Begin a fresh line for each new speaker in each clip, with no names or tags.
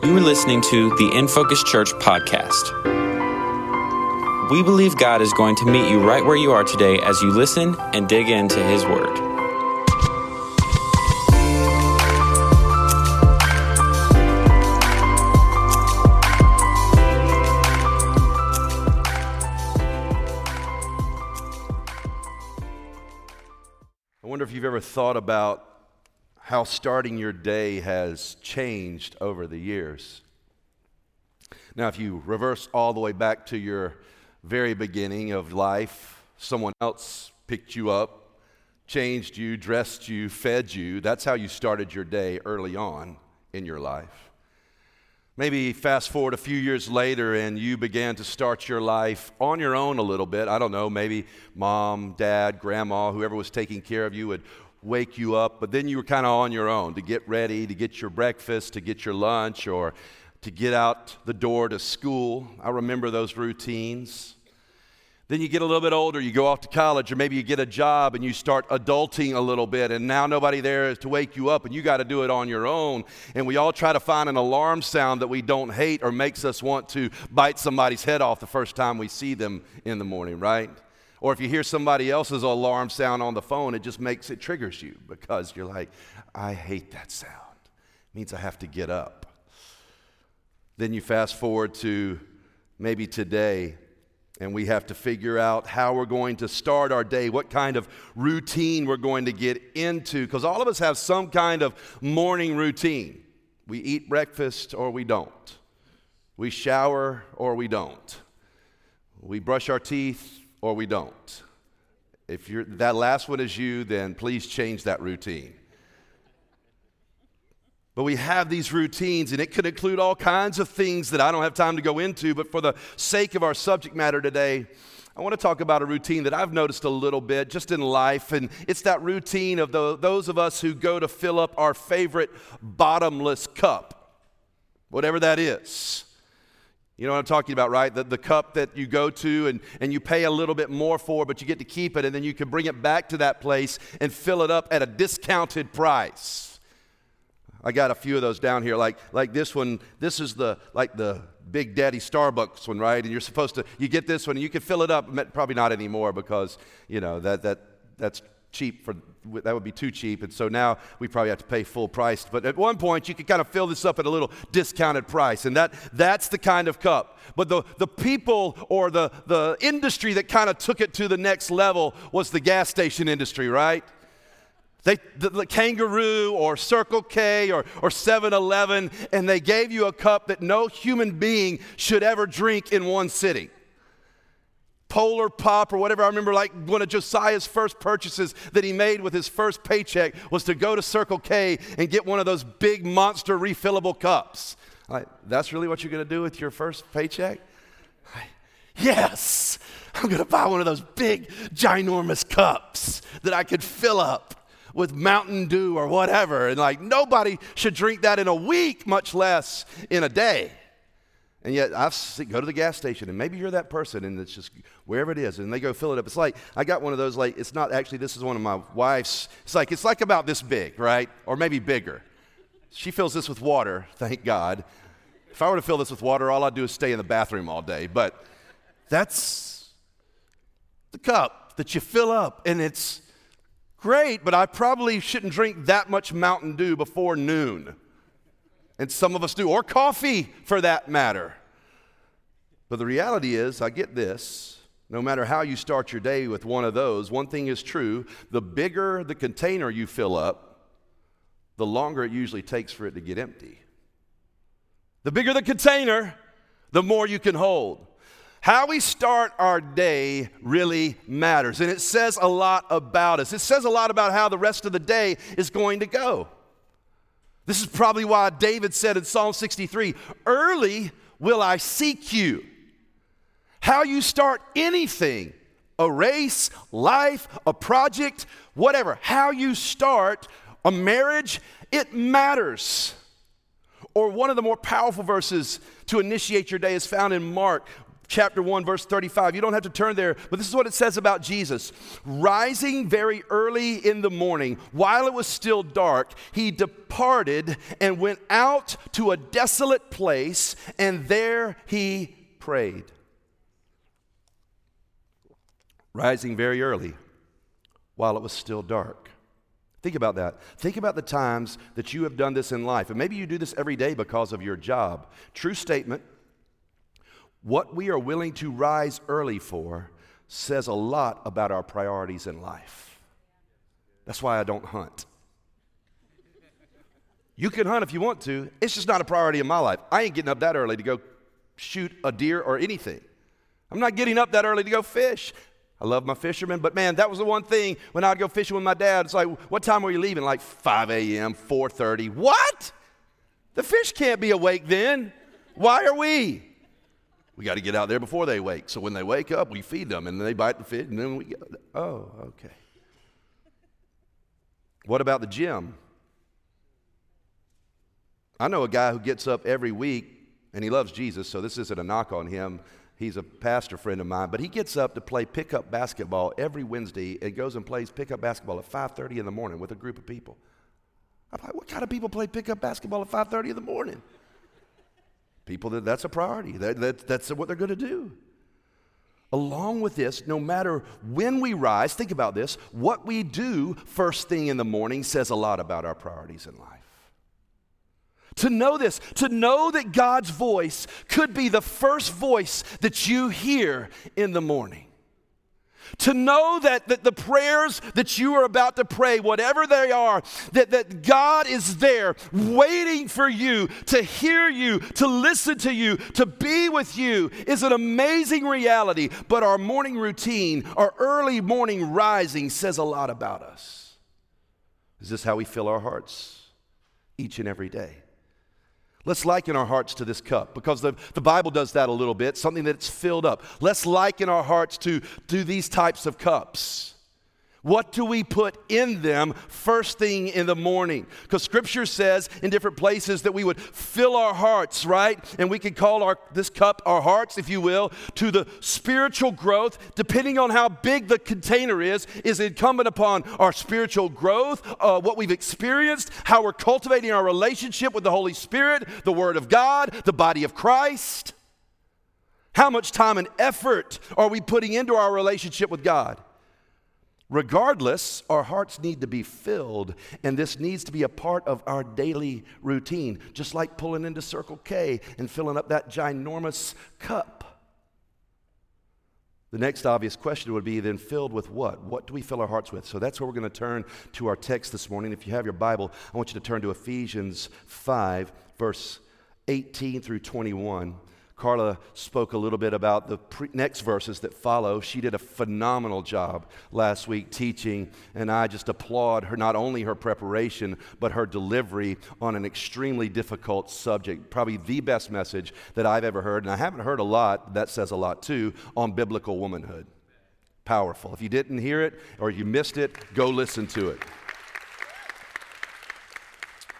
You are listening to the In Focus Church podcast. We believe God is going to meet you right where you are today as you listen and dig into His Word.
I wonder if you've ever thought about how starting your day has changed over the years. Now, if you reverse all the way back to your very beginning of life, someone else picked you up, changed you, dressed you, fed you. That's how you started your day early on in your life. Maybe fast forward a few years later and you began to start your life on your own a little bit. I don't know, maybe mom, dad, grandma, whoever was taking care of you would wake you up, but then you were kind of on your own to get ready, to get your breakfast, to get your lunch, or to get out the door to school. I remember those routines. Then you get a little bit older, you go off to college, or maybe you get a job and you start adulting a little bit, and now nobody there is to wake you up, and you got to do it on your own. And we all try to find an alarm sound that we don't hate or makes us want to bite somebody's head off the first time we see them in the morning, right? Or if you hear somebody else's alarm sound on the phone, it just makes it triggers you because you're like, I hate that sound. It means I have to get up. Then you fast forward to maybe today, and we have to figure out how we're going to start our day, what kind of routine we're going to get into, because all of us have some kind of morning routine. We eat breakfast or we don't. We shower or we don't. We brush our teeth or we don't. If you're, that last one is you, then please change that routine. But we have these routines, and it could include all kinds of things that I don't have time to go into. But for the sake of our subject matter today, I want to talk about a routine that I've noticed a little bit just in life, and it's that routine of the, those of us who go to fill up our favorite bottomless cup, whatever that is. You know what I'm talking about, right? The, the cup that you go to and, and you pay a little bit more for, but you get to keep it, and then you can bring it back to that place and fill it up at a discounted price. I got a few of those down here, like, like this one. This is the like the Big Daddy Starbucks one, right? And you're supposed to you get this one, and you can fill it up. Probably not anymore because you know that that that's cheap for that would be too cheap and so now we probably have to pay full price. But at one point you could kind of fill this up at a little discounted price and that that's the kind of cup. But the, the people or the, the industry that kind of took it to the next level was the gas station industry right? They, the, the, kangaroo or Circle K or, or 7 Eleven, and they gave you a cup that no human being should ever drink in one sitting. Polar Pop or whatever. I remember like one of Josiah's first purchases that he made with his first paycheck was to go to Circle K and get one of those big monster refillable cups. Like, that's really what you're going to do with your first paycheck? Yes, I'm going to buy one of those big, ginormous cups that I could fill up with Mountain Dew or whatever. And like nobody should drink that in a week, much less in a day. And yet, I go to the gas station, and maybe you're that person, and it's just wherever it is, and they go fill it up. It's like I got one of those. Like it's not actually. This is one of my wife's. It's like it's like about this big, right, or maybe bigger. She fills this with water. Thank God. If I were to fill this with water, all I'd do is stay in the bathroom all day. But that's the cup that you fill up, and it's Great, but I probably shouldn't drink that much Mountain Dew before noon. And some of us do, or coffee for that matter. But the reality is, I get this no matter how you start your day with one of those, one thing is true the bigger the container you fill up, the longer it usually takes for it to get empty. The bigger the container, the more you can hold. How we start our day really matters, and it says a lot about us. It says a lot about how the rest of the day is going to go. This is probably why David said in Psalm 63 Early will I seek you. How you start anything, a race, life, a project, whatever, how you start a marriage, it matters. Or one of the more powerful verses to initiate your day is found in Mark chapter 1, verse 35. You don't have to turn there, but this is what it says about Jesus. Rising very early in the morning, while it was still dark, he departed and went out to a desolate place, and there he prayed. Rising very early, while it was still dark. Think about that. Think about the times that you have done this in life. And maybe you do this every day because of your job. True statement what we are willing to rise early for says a lot about our priorities in life. That's why I don't hunt. You can hunt if you want to, it's just not a priority in my life. I ain't getting up that early to go shoot a deer or anything. I'm not getting up that early to go fish. I love my fishermen, but man, that was the one thing when I'd go fishing with my dad. It's like, what time were you leaving? Like 5 a.m., 4:30. What? The fish can't be awake then. Why are we? We got to get out there before they wake. So when they wake up, we feed them and they bite the fish and then we go. Oh, okay. What about the gym? I know a guy who gets up every week and he loves Jesus, so this isn't a knock on him. He's a pastor friend of mine, but he gets up to play pickup basketball every Wednesday and goes and plays pickup basketball at 5:30 in the morning with a group of people. I'm like, what kind of people play pickup basketball at 5:30 in the morning? People that that's a priority. That, that, that's what they're going to do. Along with this, no matter when we rise, think about this, what we do first thing in the morning says a lot about our priorities in life. To know this, to know that God's voice could be the first voice that you hear in the morning. To know that, that the prayers that you are about to pray, whatever they are, that, that God is there waiting for you to hear you, to listen to you, to be with you is an amazing reality. But our morning routine, our early morning rising says a lot about us. Is this how we fill our hearts each and every day? Let's liken our hearts to this cup because the, the Bible does that a little bit, something that's filled up. Let's liken our hearts to, to these types of cups. What do we put in them first thing in the morning? Because scripture says in different places that we would fill our hearts, right? And we could call our this cup our hearts, if you will, to the spiritual growth, depending on how big the container is, is incumbent upon our spiritual growth, uh, what we've experienced, how we're cultivating our relationship with the Holy Spirit, the Word of God, the body of Christ. How much time and effort are we putting into our relationship with God? Regardless, our hearts need to be filled, and this needs to be a part of our daily routine, just like pulling into Circle K and filling up that ginormous cup. The next obvious question would be then filled with what? What do we fill our hearts with? So that's where we're going to turn to our text this morning. If you have your Bible, I want you to turn to Ephesians 5, verse 18 through 21. Carla spoke a little bit about the pre- next verses that follow. She did a phenomenal job last week teaching, and I just applaud her, not only her preparation, but her delivery on an extremely difficult subject. Probably the best message that I've ever heard, and I haven't heard a lot, that says a lot too, on biblical womanhood. Powerful. If you didn't hear it or you missed it, go listen to it.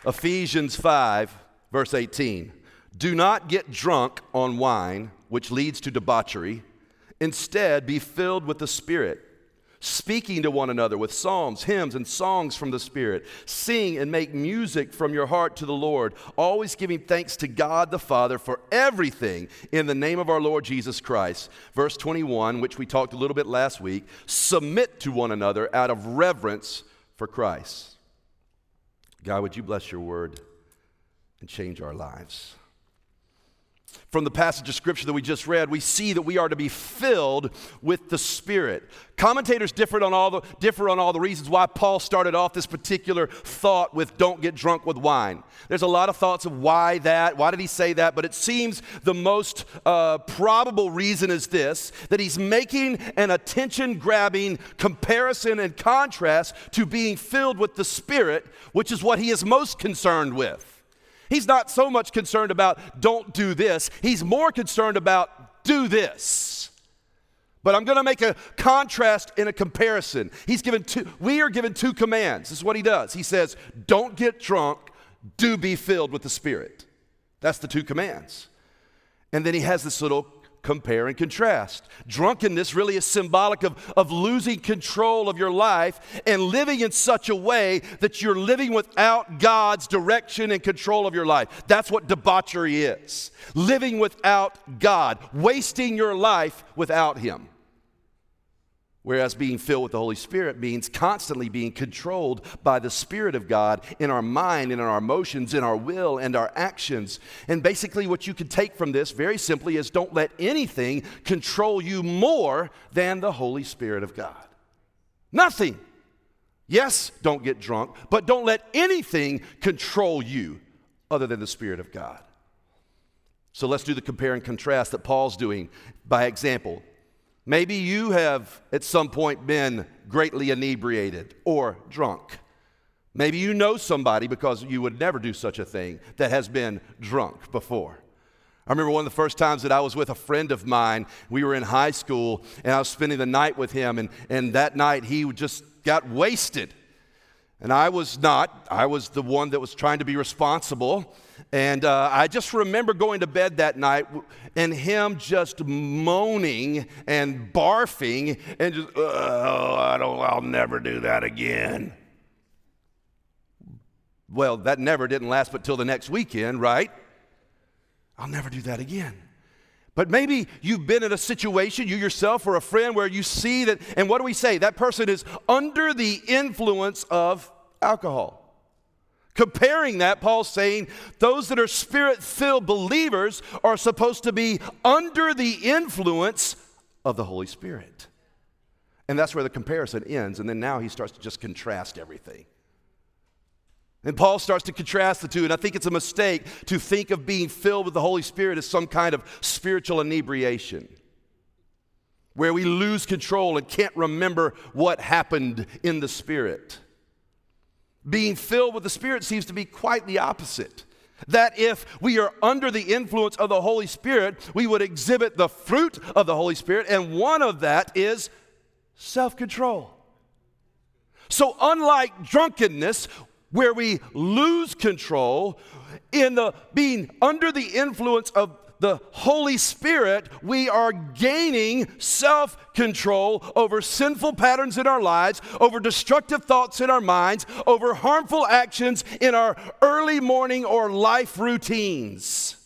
Ephesians 5, verse 18. Do not get drunk on wine, which leads to debauchery. Instead, be filled with the Spirit, speaking to one another with psalms, hymns, and songs from the Spirit. Sing and make music from your heart to the Lord, always giving thanks to God the Father for everything in the name of our Lord Jesus Christ. Verse 21, which we talked a little bit last week submit to one another out of reverence for Christ. God, would you bless your word and change our lives? From the passage of scripture that we just read, we see that we are to be filled with the Spirit. Commentators differ on all the, differ on all the reasons why Paul started off this particular thought with don't get drunk with wine. There's a lot of thoughts of why that, why did he say that, but it seems the most uh, probable reason is this that he's making an attention grabbing comparison and contrast to being filled with the Spirit, which is what he is most concerned with. He's not so much concerned about don't do this, he's more concerned about do this. But I'm going to make a contrast in a comparison. He's given two, we are given two commands. This is what he does. He says, Don't get drunk, do be filled with the Spirit. That's the two commands. And then he has this little compare and contrast. Drunkenness really is symbolic of, of losing control of your life and living in such a way that you're living without God's direction and control of your life. That's what debauchery is living without God, wasting your life without Him. Whereas being filled with the Holy Spirit means constantly being controlled by the Spirit of God in our mind, in our emotions, in our will, and our actions. And basically, what you can take from this very simply is don't let anything control you more than the Holy Spirit of God. Nothing. Yes, don't get drunk, but don't let anything control you other than the Spirit of God. So let's do the compare and contrast that Paul's doing by example. Maybe you have at some point been greatly inebriated or drunk. Maybe you know somebody because you would never do such a thing that has been drunk before. I remember one of the first times that I was with a friend of mine. We were in high school and I was spending the night with him, and, and that night he just got wasted. And I was not, I was the one that was trying to be responsible. And uh, I just remember going to bed that night and him just moaning and barfing and just, oh, I don't, I'll never do that again. Well, that never didn't last but till the next weekend, right? I'll never do that again. But maybe you've been in a situation, you yourself or a friend, where you see that, and what do we say? That person is under the influence of alcohol. Comparing that, Paul's saying those that are spirit filled believers are supposed to be under the influence of the Holy Spirit. And that's where the comparison ends. And then now he starts to just contrast everything. And Paul starts to contrast the two, and I think it's a mistake to think of being filled with the Holy Spirit as some kind of spiritual inebriation, where we lose control and can't remember what happened in the Spirit being filled with the Spirit seems to be quite the opposite. That if we are under the influence of the Holy Spirit, we would exhibit the fruit of the Holy Spirit, and one of that is self control. So, unlike drunkenness, where we lose control, in the being under the influence of the Holy Spirit, we are gaining self control over sinful patterns in our lives, over destructive thoughts in our minds, over harmful actions in our early morning or life routines.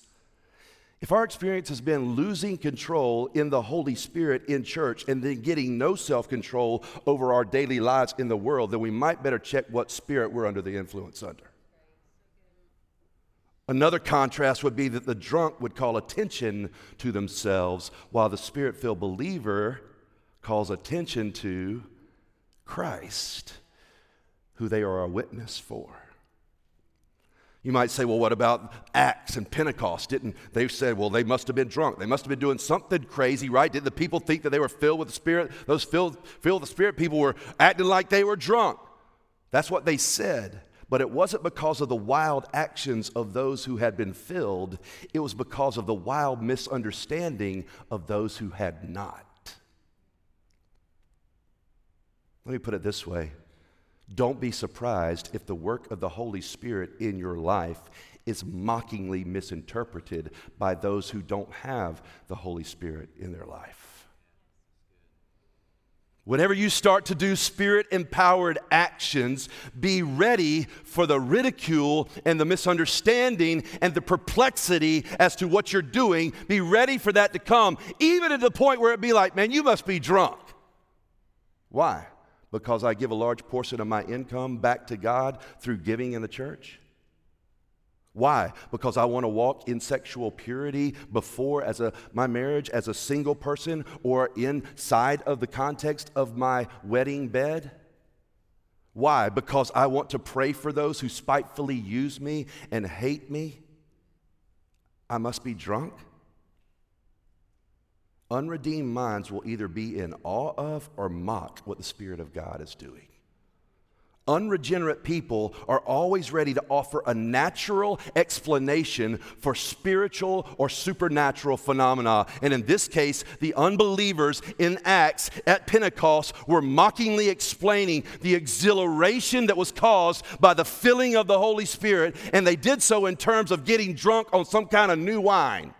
If our experience has been losing control in the Holy Spirit in church and then getting no self control over our daily lives in the world, then we might better check what spirit we're under the influence under. Another contrast would be that the drunk would call attention to themselves, while the spirit filled believer calls attention to Christ, who they are a witness for. You might say, well, what about Acts and Pentecost? Didn't they said, well, they must have been drunk. They must have been doing something crazy, right? Did the people think that they were filled with the Spirit? Those filled, filled with the Spirit people were acting like they were drunk. That's what they said. But it wasn't because of the wild actions of those who had been filled, it was because of the wild misunderstanding of those who had not. Let me put it this way don't be surprised if the work of the Holy Spirit in your life is mockingly misinterpreted by those who don't have the Holy Spirit in their life. Whenever you start to do spirit empowered actions, be ready for the ridicule and the misunderstanding and the perplexity as to what you're doing. Be ready for that to come, even to the point where it be like, man, you must be drunk. Why? Because I give a large portion of my income back to God through giving in the church? Why? Because I want to walk in sexual purity before as a my marriage as a single person or inside of the context of my wedding bed? Why? Because I want to pray for those who spitefully use me and hate me? I must be drunk? Unredeemed minds will either be in awe of or mock what the Spirit of God is doing. Unregenerate people are always ready to offer a natural explanation for spiritual or supernatural phenomena. And in this case, the unbelievers in Acts at Pentecost were mockingly explaining the exhilaration that was caused by the filling of the Holy Spirit, and they did so in terms of getting drunk on some kind of new wine.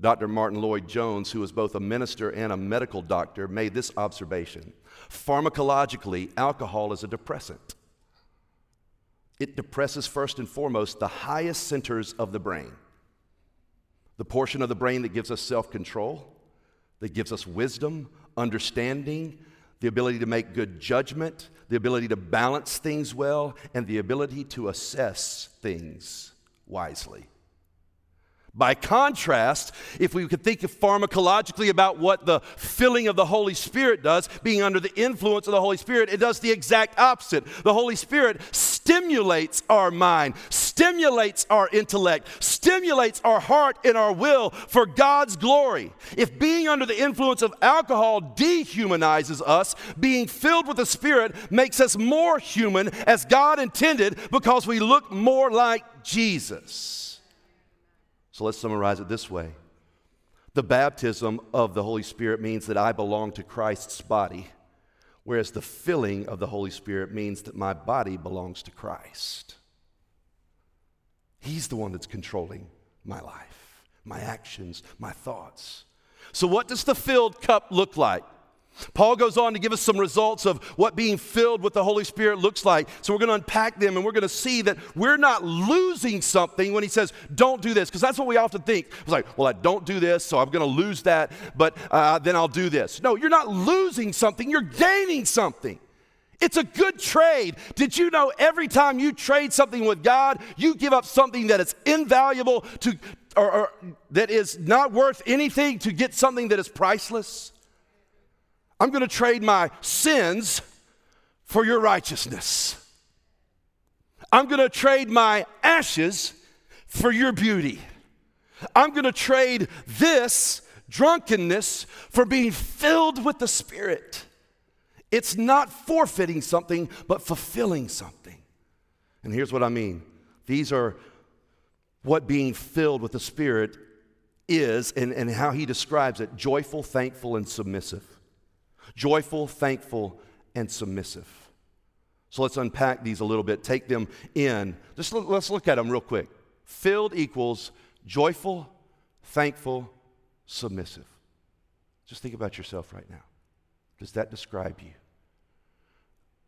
Dr. Martyn Lloyd-Jones, who was both a minister and a medical doctor, made this observation Pharmacologically, alcohol is a depressant. It depresses, first and foremost, the highest centers of the brain the portion of the brain that gives us self control, that gives us wisdom, understanding, the ability to make good judgment, the ability to balance things well, and the ability to assess things wisely. By contrast, if we could think pharmacologically about what the filling of the Holy Spirit does, being under the influence of the Holy Spirit, it does the exact opposite. The Holy Spirit stimulates our mind, stimulates our intellect, stimulates our heart and our will for God's glory. If being under the influence of alcohol dehumanizes us, being filled with the Spirit makes us more human as God intended because we look more like Jesus. So let's summarize it this way The baptism of the Holy Spirit means that I belong to Christ's body, whereas the filling of the Holy Spirit means that my body belongs to Christ. He's the one that's controlling my life, my actions, my thoughts. So, what does the filled cup look like? Paul goes on to give us some results of what being filled with the Holy Spirit looks like. So we're going to unpack them and we're going to see that we're not losing something when he says, don't do this, because that's what we often think. It's like, well, I don't do this, so I'm going to lose that, but uh, then I'll do this. No, you're not losing something, you're gaining something. It's a good trade. Did you know every time you trade something with God, you give up something that is invaluable to, or, or that is not worth anything to get something that is priceless? I'm going to trade my sins for your righteousness. I'm going to trade my ashes for your beauty. I'm going to trade this drunkenness for being filled with the Spirit. It's not forfeiting something, but fulfilling something. And here's what I mean these are what being filled with the Spirit is and, and how he describes it joyful, thankful, and submissive joyful, thankful, and submissive. So let's unpack these a little bit, take them in. Just look, let's look at them real quick. Filled equals joyful, thankful, submissive. Just think about yourself right now. Does that describe you?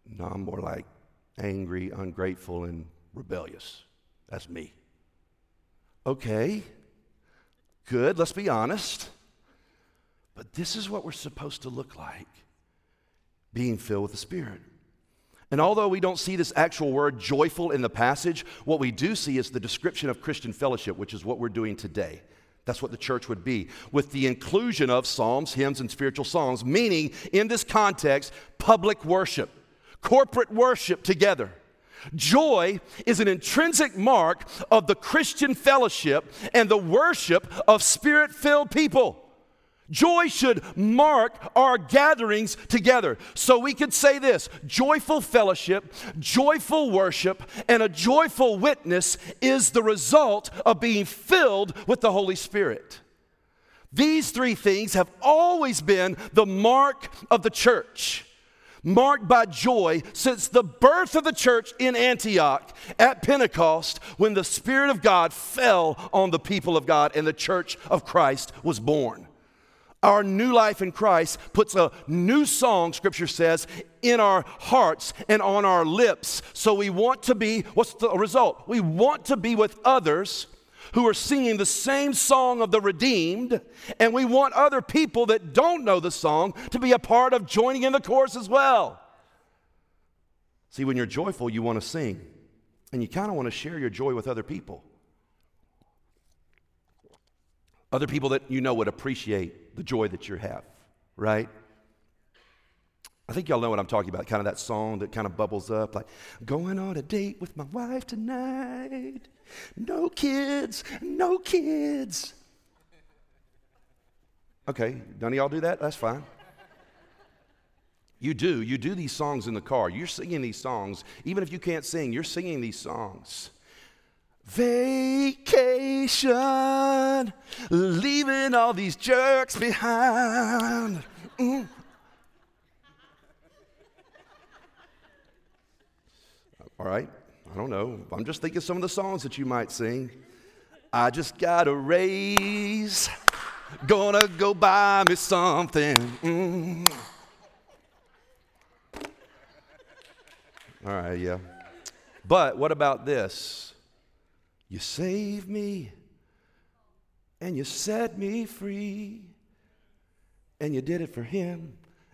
No, I'm more like angry, ungrateful, and rebellious. That's me. Okay, good. Let's be honest. But this is what we're supposed to look like being filled with the Spirit. And although we don't see this actual word joyful in the passage, what we do see is the description of Christian fellowship, which is what we're doing today. That's what the church would be, with the inclusion of psalms, hymns, and spiritual songs, meaning, in this context, public worship, corporate worship together. Joy is an intrinsic mark of the Christian fellowship and the worship of spirit filled people. Joy should mark our gatherings together. So we could say this joyful fellowship, joyful worship, and a joyful witness is the result of being filled with the Holy Spirit. These three things have always been the mark of the church marked by joy since the birth of the church in Antioch at Pentecost when the Spirit of God fell on the people of God and the church of Christ was born. Our new life in Christ puts a new song, scripture says, in our hearts and on our lips. So we want to be, what's the result? We want to be with others who are singing the same song of the redeemed, and we want other people that don't know the song to be a part of joining in the chorus as well. See, when you're joyful, you want to sing, and you kind of want to share your joy with other people. Other people that you know would appreciate the joy that you have, right? I think y'all know what I'm talking about, kind of that song that kind of bubbles up like, going on a date with my wife tonight. No kids, no kids. Okay, none of y'all do that? That's fine. You do. You do these songs in the car. You're singing these songs. Even if you can't sing, you're singing these songs. Vacation, leaving all these jerks behind. Mm. All right, I don't know. I'm just thinking some of the songs that you might sing. I just got a raise. Gonna go buy me something. Mm. All right, yeah. But what about this? You saved me and you set me free. And you did it for him,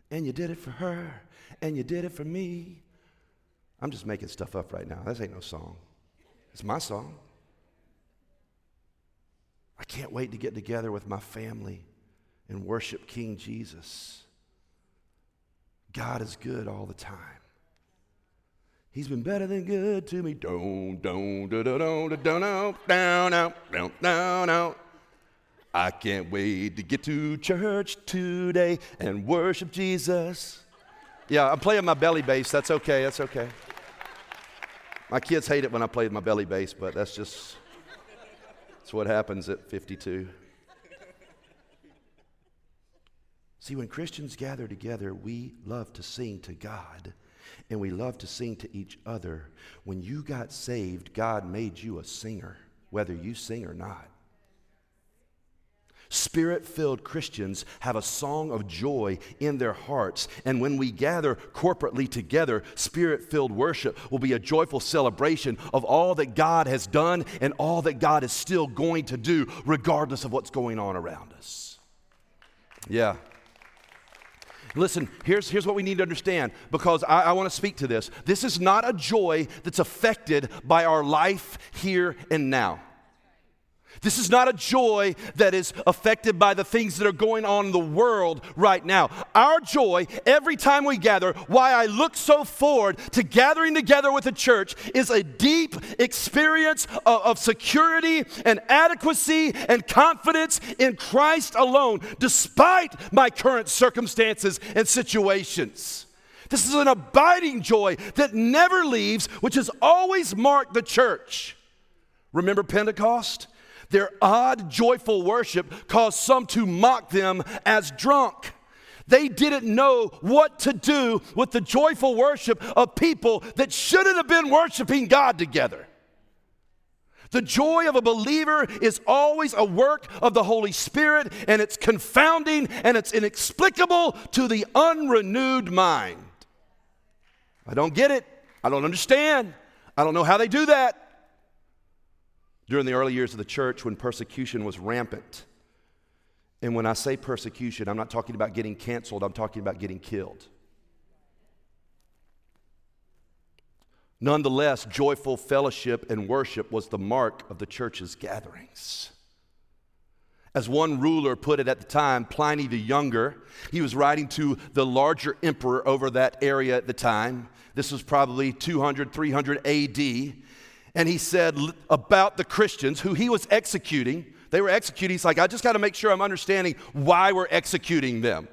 and you did it for her, and you did it for me. I'm just making stuff up right now. This ain't no song. It's my song. I can't wait to get together with my family and worship King Jesus. God is good all the time. He's been better than good to me. Don't, don't, don't, don't, don't, don't, down, out, down, down, out. I can't wait to get to church today and worship Jesus. Yeah, I'm playing my belly bass. That's okay. That's okay. My kids hate it when I play my belly bass, but that's just that's what happens at 52. See, when Christians gather together, we love to sing to God and we love to sing to each other. When you got saved, God made you a singer, whether you sing or not. Spirit filled Christians have a song of joy in their hearts. And when we gather corporately together, spirit filled worship will be a joyful celebration of all that God has done and all that God is still going to do, regardless of what's going on around us. Yeah. Listen, here's, here's what we need to understand because I, I want to speak to this. This is not a joy that's affected by our life here and now. This is not a joy that is affected by the things that are going on in the world right now. Our joy, every time we gather, why I look so forward to gathering together with the church, is a deep experience of, of security and adequacy and confidence in Christ alone, despite my current circumstances and situations. This is an abiding joy that never leaves, which has always marked the church. Remember Pentecost? Their odd, joyful worship caused some to mock them as drunk. They didn't know what to do with the joyful worship of people that shouldn't have been worshiping God together. The joy of a believer is always a work of the Holy Spirit, and it's confounding and it's inexplicable to the unrenewed mind. I don't get it. I don't understand. I don't know how they do that during the early years of the church when persecution was rampant. And when I say persecution, I'm not talking about getting canceled, I'm talking about getting killed. Nonetheless, joyful fellowship and worship was the mark of the church's gatherings. As one ruler put it at the time, Pliny the Younger, he was writing to the larger emperor over that area at the time. This was probably 200, 300 AD and he said about the Christians who he was executing. They were executing. He's like, I just got to make sure I'm understanding why we're executing them.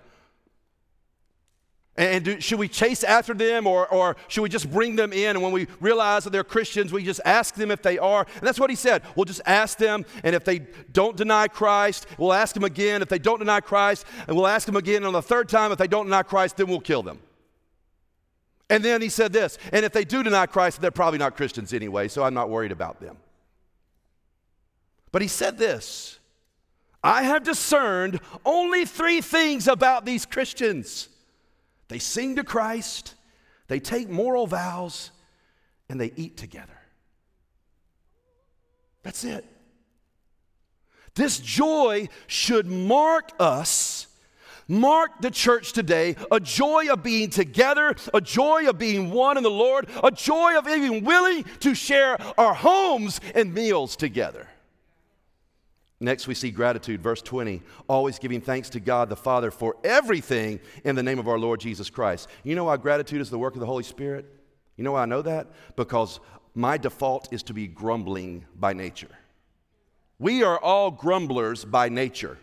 And do, should we chase after them or, or should we just bring them in? And when we realize that they're Christians, we just ask them if they are. And that's what he said. We'll just ask them. And if they don't deny Christ, we'll ask them again. If they don't deny Christ, and we'll ask them again. And on the third time, if they don't deny Christ, then we'll kill them. And then he said this, and if they do deny Christ, they're probably not Christians anyway, so I'm not worried about them. But he said this I have discerned only three things about these Christians they sing to Christ, they take moral vows, and they eat together. That's it. This joy should mark us Mark the church today a joy of being together, a joy of being one in the Lord, a joy of being willing to share our homes and meals together. Next, we see gratitude, verse 20, always giving thanks to God the Father for everything in the name of our Lord Jesus Christ. You know why gratitude is the work of the Holy Spirit? You know why I know that? Because my default is to be grumbling by nature. We are all grumblers by nature.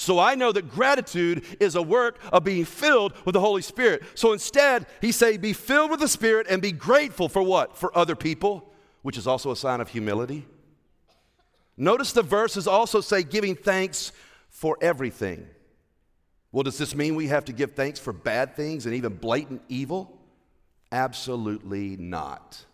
So I know that gratitude is a work of being filled with the Holy Spirit. So instead, he say, be filled with the Spirit and be grateful for what? For other people, which is also a sign of humility. Notice the verses also say giving thanks for everything. Well, does this mean we have to give thanks for bad things and even blatant evil? Absolutely not.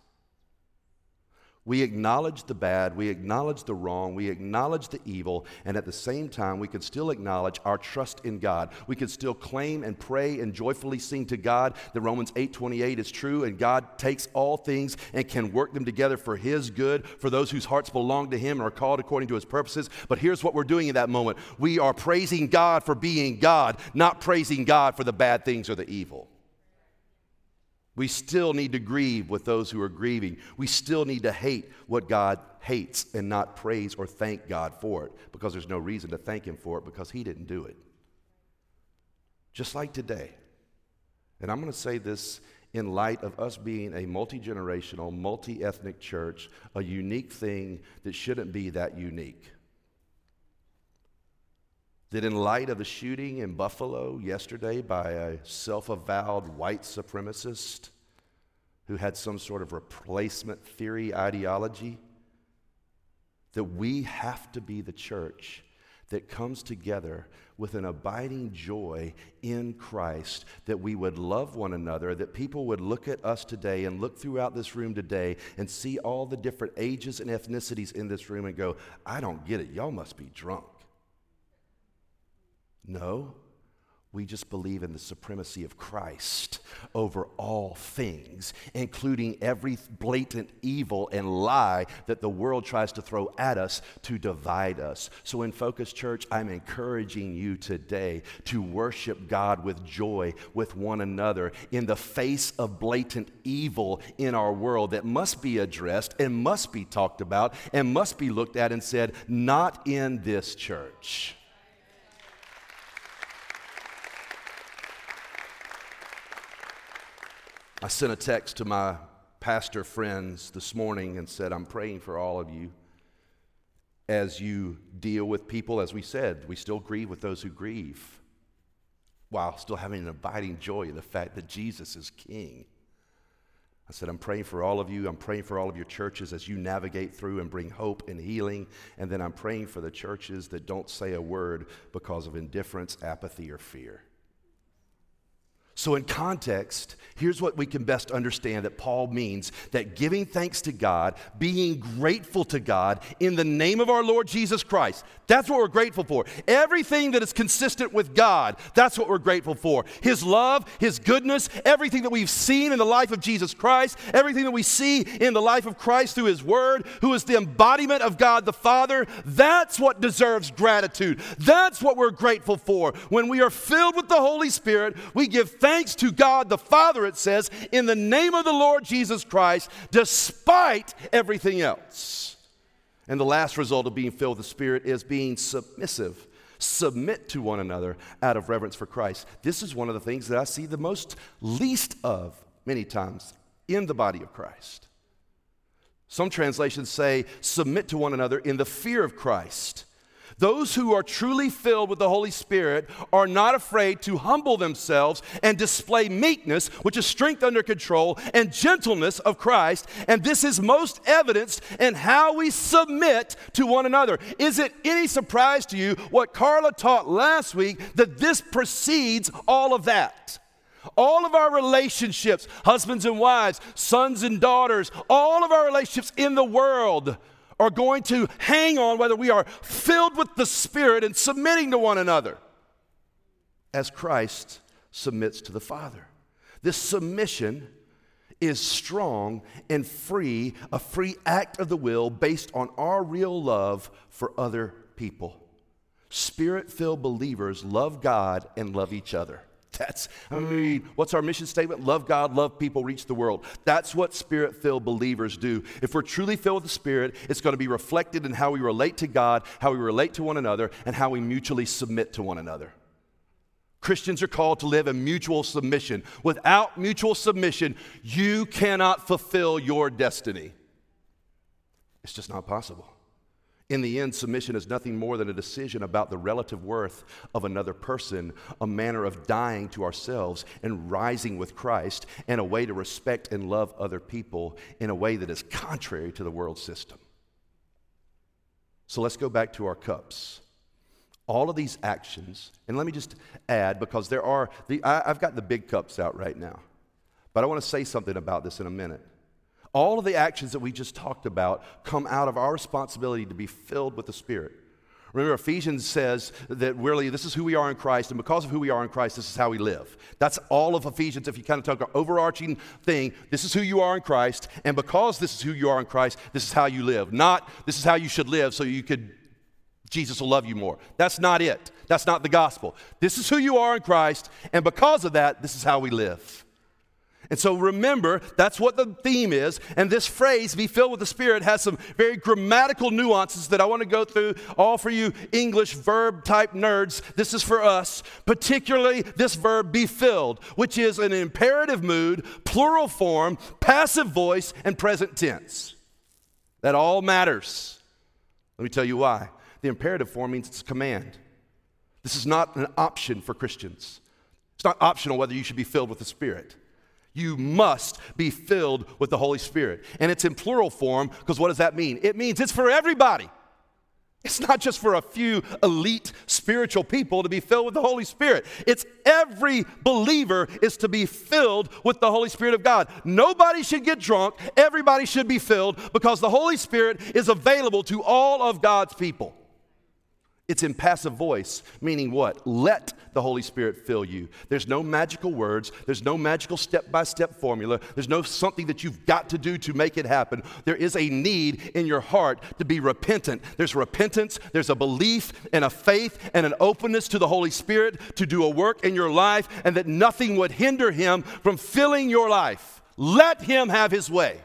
We acknowledge the bad, we acknowledge the wrong, we acknowledge the evil, and at the same time, we can still acknowledge our trust in God. We can still claim and pray and joyfully sing to God that Romans 8:28 is true, and God takes all things and can work them together for His good, for those whose hearts belong to Him and are called according to His purposes. But here's what we're doing in that moment: we are praising God for being God, not praising God for the bad things or the evil. We still need to grieve with those who are grieving. We still need to hate what God hates and not praise or thank God for it because there's no reason to thank Him for it because He didn't do it. Just like today. And I'm going to say this in light of us being a multi generational, multi ethnic church, a unique thing that shouldn't be that unique. That in light of the shooting in Buffalo yesterday by a self avowed white supremacist who had some sort of replacement theory ideology, that we have to be the church that comes together with an abiding joy in Christ, that we would love one another, that people would look at us today and look throughout this room today and see all the different ages and ethnicities in this room and go, I don't get it. Y'all must be drunk. No, we just believe in the supremacy of Christ over all things, including every blatant evil and lie that the world tries to throw at us to divide us. So, in Focus Church, I'm encouraging you today to worship God with joy with one another in the face of blatant evil in our world that must be addressed and must be talked about and must be looked at and said, not in this church. I sent a text to my pastor friends this morning and said, I'm praying for all of you as you deal with people. As we said, we still grieve with those who grieve while still having an abiding joy in the fact that Jesus is King. I said, I'm praying for all of you. I'm praying for all of your churches as you navigate through and bring hope and healing. And then I'm praying for the churches that don't say a word because of indifference, apathy, or fear. So, in context, here's what we can best understand that Paul means that giving thanks to God, being grateful to God in the name of our Lord Jesus Christ, that's what we're grateful for. Everything that is consistent with God, that's what we're grateful for. His love, His goodness, everything that we've seen in the life of Jesus Christ, everything that we see in the life of Christ through His Word, who is the embodiment of God the Father, that's what deserves gratitude. That's what we're grateful for. When we are filled with the Holy Spirit, we give thanks thanks to God the Father, it says, in the name of the Lord Jesus Christ, despite everything else. And the last result of being filled with the Spirit is being submissive. Submit to one another out of reverence for Christ. This is one of the things that I see the most least of many times in the body of Christ. Some translations say, submit to one another in the fear of Christ. Those who are truly filled with the Holy Spirit are not afraid to humble themselves and display meekness, which is strength under control, and gentleness of Christ. And this is most evidenced in how we submit to one another. Is it any surprise to you what Carla taught last week that this precedes all of that? All of our relationships, husbands and wives, sons and daughters, all of our relationships in the world are going to hang on whether we are filled with the Spirit and submitting to one another as Christ submits to the Father. This submission is strong and free, a free act of the will based on our real love for other people. Spirit filled believers love God and love each other. That's, I mean, what's our mission statement? Love God, love people, reach the world. That's what spirit filled believers do. If we're truly filled with the Spirit, it's going to be reflected in how we relate to God, how we relate to one another, and how we mutually submit to one another. Christians are called to live in mutual submission. Without mutual submission, you cannot fulfill your destiny. It's just not possible. In the end, submission is nothing more than a decision about the relative worth of another person, a manner of dying to ourselves and rising with Christ, and a way to respect and love other people in a way that is contrary to the world system. So let's go back to our cups. All of these actions, and let me just add, because there are, the, I, I've got the big cups out right now, but I want to say something about this in a minute. All of the actions that we just talked about come out of our responsibility to be filled with the Spirit. Remember, Ephesians says that really this is who we are in Christ, and because of who we are in Christ, this is how we live. That's all of Ephesians. If you kind of talk an overarching thing, this is who you are in Christ, and because this is who you are in Christ, this is how you live. Not this is how you should live so you could, Jesus will love you more. That's not it. That's not the gospel. This is who you are in Christ, and because of that, this is how we live. And so remember, that's what the theme is. And this phrase, be filled with the Spirit, has some very grammatical nuances that I want to go through, all for you English verb type nerds. This is for us, particularly this verb, be filled, which is an imperative mood, plural form, passive voice, and present tense. That all matters. Let me tell you why. The imperative form means it's a command. This is not an option for Christians. It's not optional whether you should be filled with the Spirit. You must be filled with the Holy Spirit. And it's in plural form because what does that mean? It means it's for everybody. It's not just for a few elite spiritual people to be filled with the Holy Spirit. It's every believer is to be filled with the Holy Spirit of God. Nobody should get drunk. Everybody should be filled because the Holy Spirit is available to all of God's people. It's in passive voice, meaning what? Let the Holy Spirit fill you. There's no magical words, there's no magical step by step formula, there's no something that you've got to do to make it happen. There is a need in your heart to be repentant. There's repentance, there's a belief and a faith and an openness to the Holy Spirit to do a work in your life, and that nothing would hinder Him from filling your life. Let Him have His way.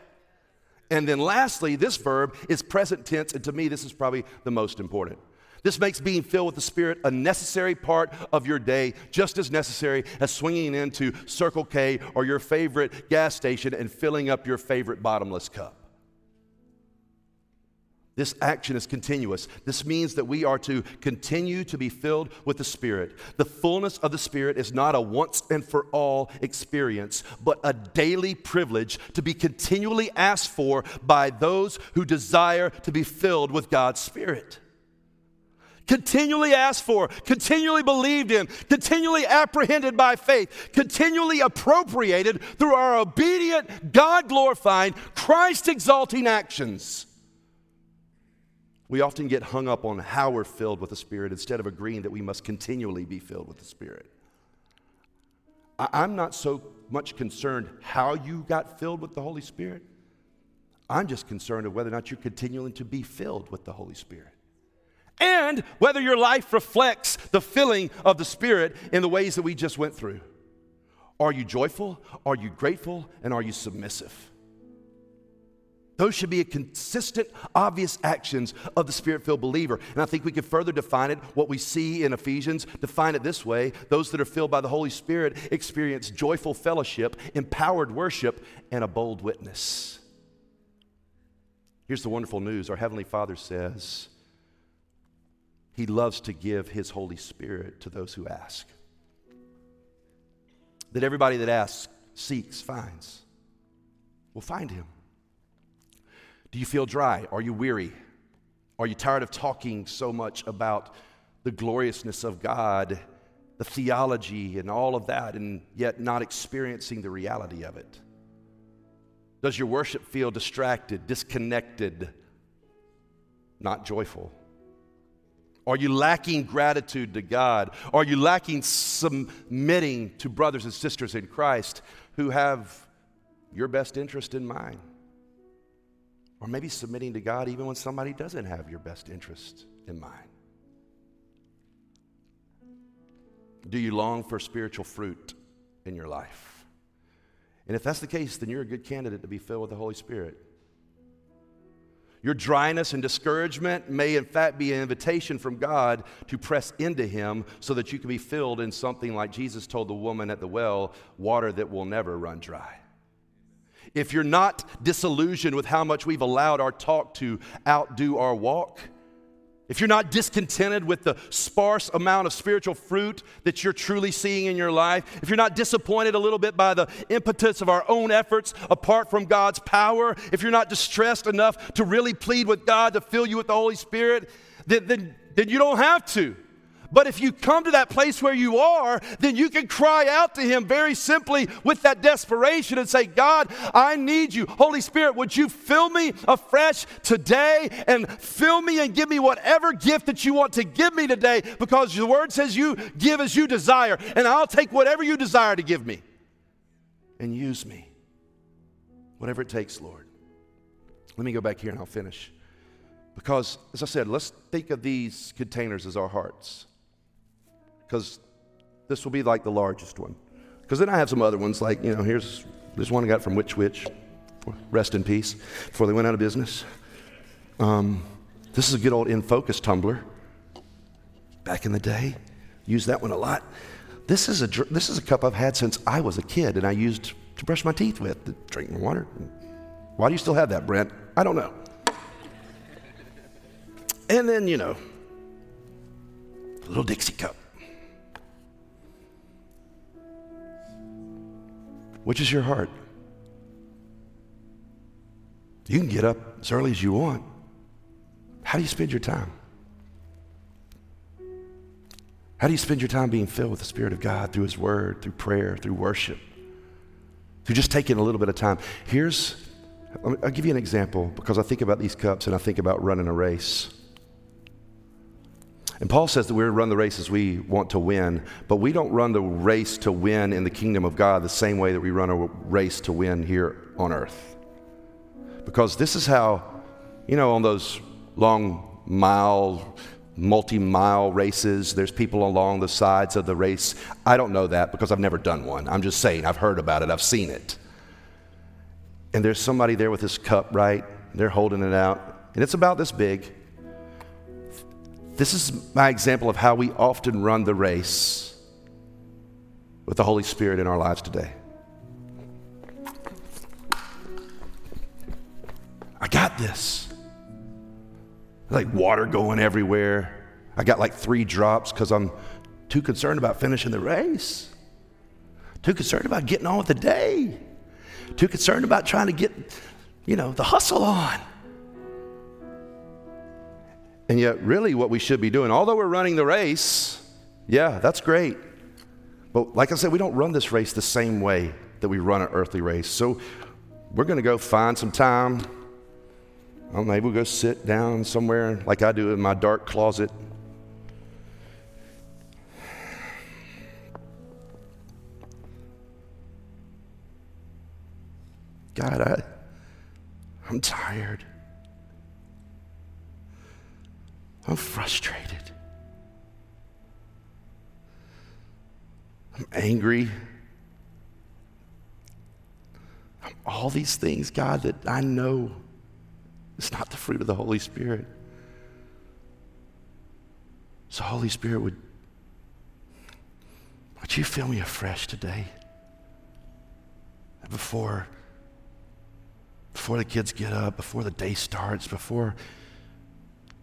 And then lastly, this verb is present tense, and to me, this is probably the most important. This makes being filled with the Spirit a necessary part of your day, just as necessary as swinging into Circle K or your favorite gas station and filling up your favorite bottomless cup. This action is continuous. This means that we are to continue to be filled with the Spirit. The fullness of the Spirit is not a once and for all experience, but a daily privilege to be continually asked for by those who desire to be filled with God's Spirit continually asked for, continually believed in, continually apprehended by faith, continually appropriated through our obedient, God glorifying, Christ exalting actions. We often get hung up on how we're filled with the Spirit instead of agreeing that we must continually be filled with the Spirit. I'm not so much concerned how you got filled with the Holy Spirit. I'm just concerned of whether or not you're continuing to be filled with the Holy Spirit and whether your life reflects the filling of the Spirit in the ways that we just went through. Are you joyful? Are you grateful? And are you submissive? Those should be a consistent, obvious actions of the spirit filled believer. And I think we could further define it, what we see in Ephesians, define it this way those that are filled by the Holy Spirit experience joyful fellowship, empowered worship, and a bold witness. Here's the wonderful news our Heavenly Father says, he loves to give His Holy Spirit to those who ask. That everybody that asks, seeks, finds, will find Him. Do you feel dry? Are you weary? Are you tired of talking so much about the gloriousness of God, the theology, and all of that, and yet not experiencing the reality of it? Does your worship feel distracted, disconnected, not joyful? Are you lacking gratitude to God? Are you lacking submitting to brothers and sisters in Christ who have your best interest in mind? Or maybe submitting to God even when somebody doesn't have your best interest in mind? Do you long for spiritual fruit in your life? And if that's the case, then you're a good candidate to be filled with the Holy Spirit. Your dryness and discouragement may, in fact, be an invitation from God to press into Him so that you can be filled in something like Jesus told the woman at the well water that will never run dry. If you're not disillusioned with how much we've allowed our talk to outdo our walk, if you're not discontented with the sparse amount of spiritual fruit that you're truly seeing in your life, if you're not disappointed a little bit by the impetus of our own efforts apart from God's power, if you're not distressed enough to really plead with God to fill you with the Holy Spirit, then, then, then you don't have to. But if you come to that place where you are, then you can cry out to Him very simply with that desperation and say, God, I need you. Holy Spirit, would you fill me afresh today and fill me and give me whatever gift that you want to give me today because the word says you give as you desire, and I'll take whatever you desire to give me and use me. Whatever it takes, Lord. Let me go back here and I'll finish. Because, as I said, let's think of these containers as our hearts because this will be like the largest one. Because then I have some other ones, like, you know, here's this one I got from Which Wich, rest in peace, before they went out of business. Um, this is a good old in focus tumbler. Back in the day, used that one a lot. This is a this is a cup I've had since I was a kid, and I used to brush my teeth with, to drink my water. Why do you still have that, Brent? I don't know. And then you know, little Dixie cup. Which is your heart? You can get up as early as you want. How do you spend your time? How do you spend your time being filled with the Spirit of God through His Word, through prayer, through worship, through just taking a little bit of time? Here's, I'll give you an example because I think about these cups and I think about running a race. And Paul says that we run the race as we want to win, but we don't run the race to win in the kingdom of God the same way that we run a race to win here on earth. Because this is how, you know, on those long mile, multi mile races, there's people along the sides of the race. I don't know that because I've never done one. I'm just saying, I've heard about it, I've seen it. And there's somebody there with this cup, right? They're holding it out, and it's about this big. This is my example of how we often run the race with the Holy Spirit in our lives today. I got this. Like water going everywhere. I got like three drops because I'm too concerned about finishing the race, too concerned about getting on with the day, too concerned about trying to get, you know, the hustle on. And yet, really, what we should be doing, although we're running the race, yeah, that's great. But like I said, we don't run this race the same way that we run an earthly race. So we're going to go find some time. Well, maybe we'll go sit down somewhere like I do in my dark closet. God, I, I'm tired. I'm frustrated. I'm angry. I'm all these things, God, that I know is not the fruit of the Holy Spirit. So, Holy Spirit, would, would you fill me afresh today? Before, before the kids get up, before the day starts, before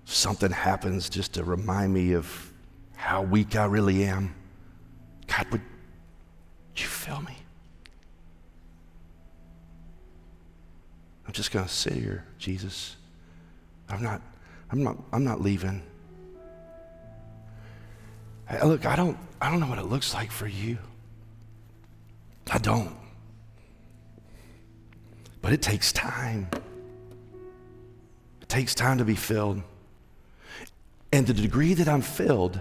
something happens just to remind me of how weak I really am, God, would you fill me? I'm just going to sit here, Jesus. I'm not, I'm not, I'm not leaving. Hey, look, I don't, I don't know what it looks like for you. I don't. But it takes time. It takes time to be filled. And the degree that I'm filled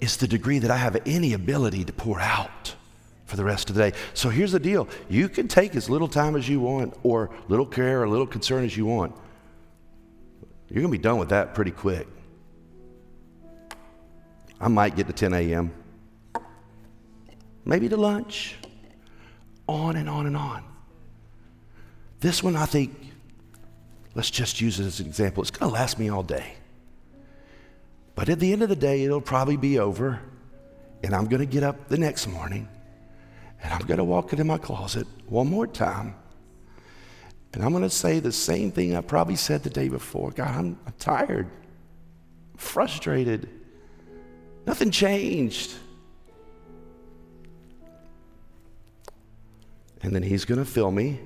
is the degree that I have any ability to pour out for the rest of the day. So here's the deal you can take as little time as you want, or little care or little concern as you want. You're going to be done with that pretty quick. I might get to 10 a.m., maybe to lunch, on and on and on. This one, I think, let's just use it as an example. It's going to last me all day. But at the end of the day, it'll probably be over, and I'm going to get up the next morning, and I'm going to walk into my closet one more time, and I'm going to say the same thing I probably said the day before. God, I'm, I'm tired, frustrated, nothing changed. And then He's going to fill me,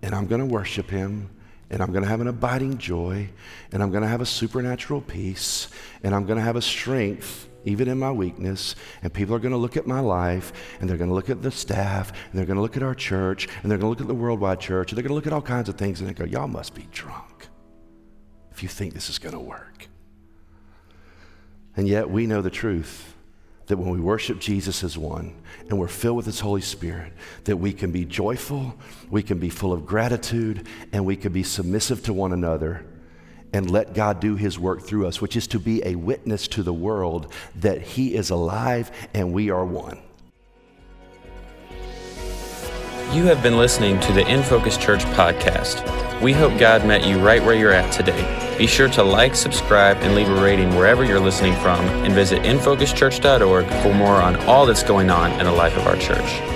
and I'm going to worship Him, and I'm going to have an abiding joy, and I'm going to have a supernatural peace, and I'm going to have a strength even in my weakness. And people are going to look at my life, and they're going to look at the staff, and they're going to look at our church, and they're going to look at the worldwide church, and they're going to look at all kinds of things, and they go, Y'all must be drunk if you think this is going to work. And yet we know the truth that when we worship Jesus as one and we're filled with His Holy Spirit, that we can be joyful, we can be full of gratitude, and we can be submissive to one another and let God do His work through us, which is to be a witness to the world that He is alive and we are one.
You have been listening to the In Focus Church podcast. We hope God met you right where you're at today. Be sure to like, subscribe, and leave a rating wherever you're listening from, and visit infocuschurch.org for more on all that's going on in the life of our church.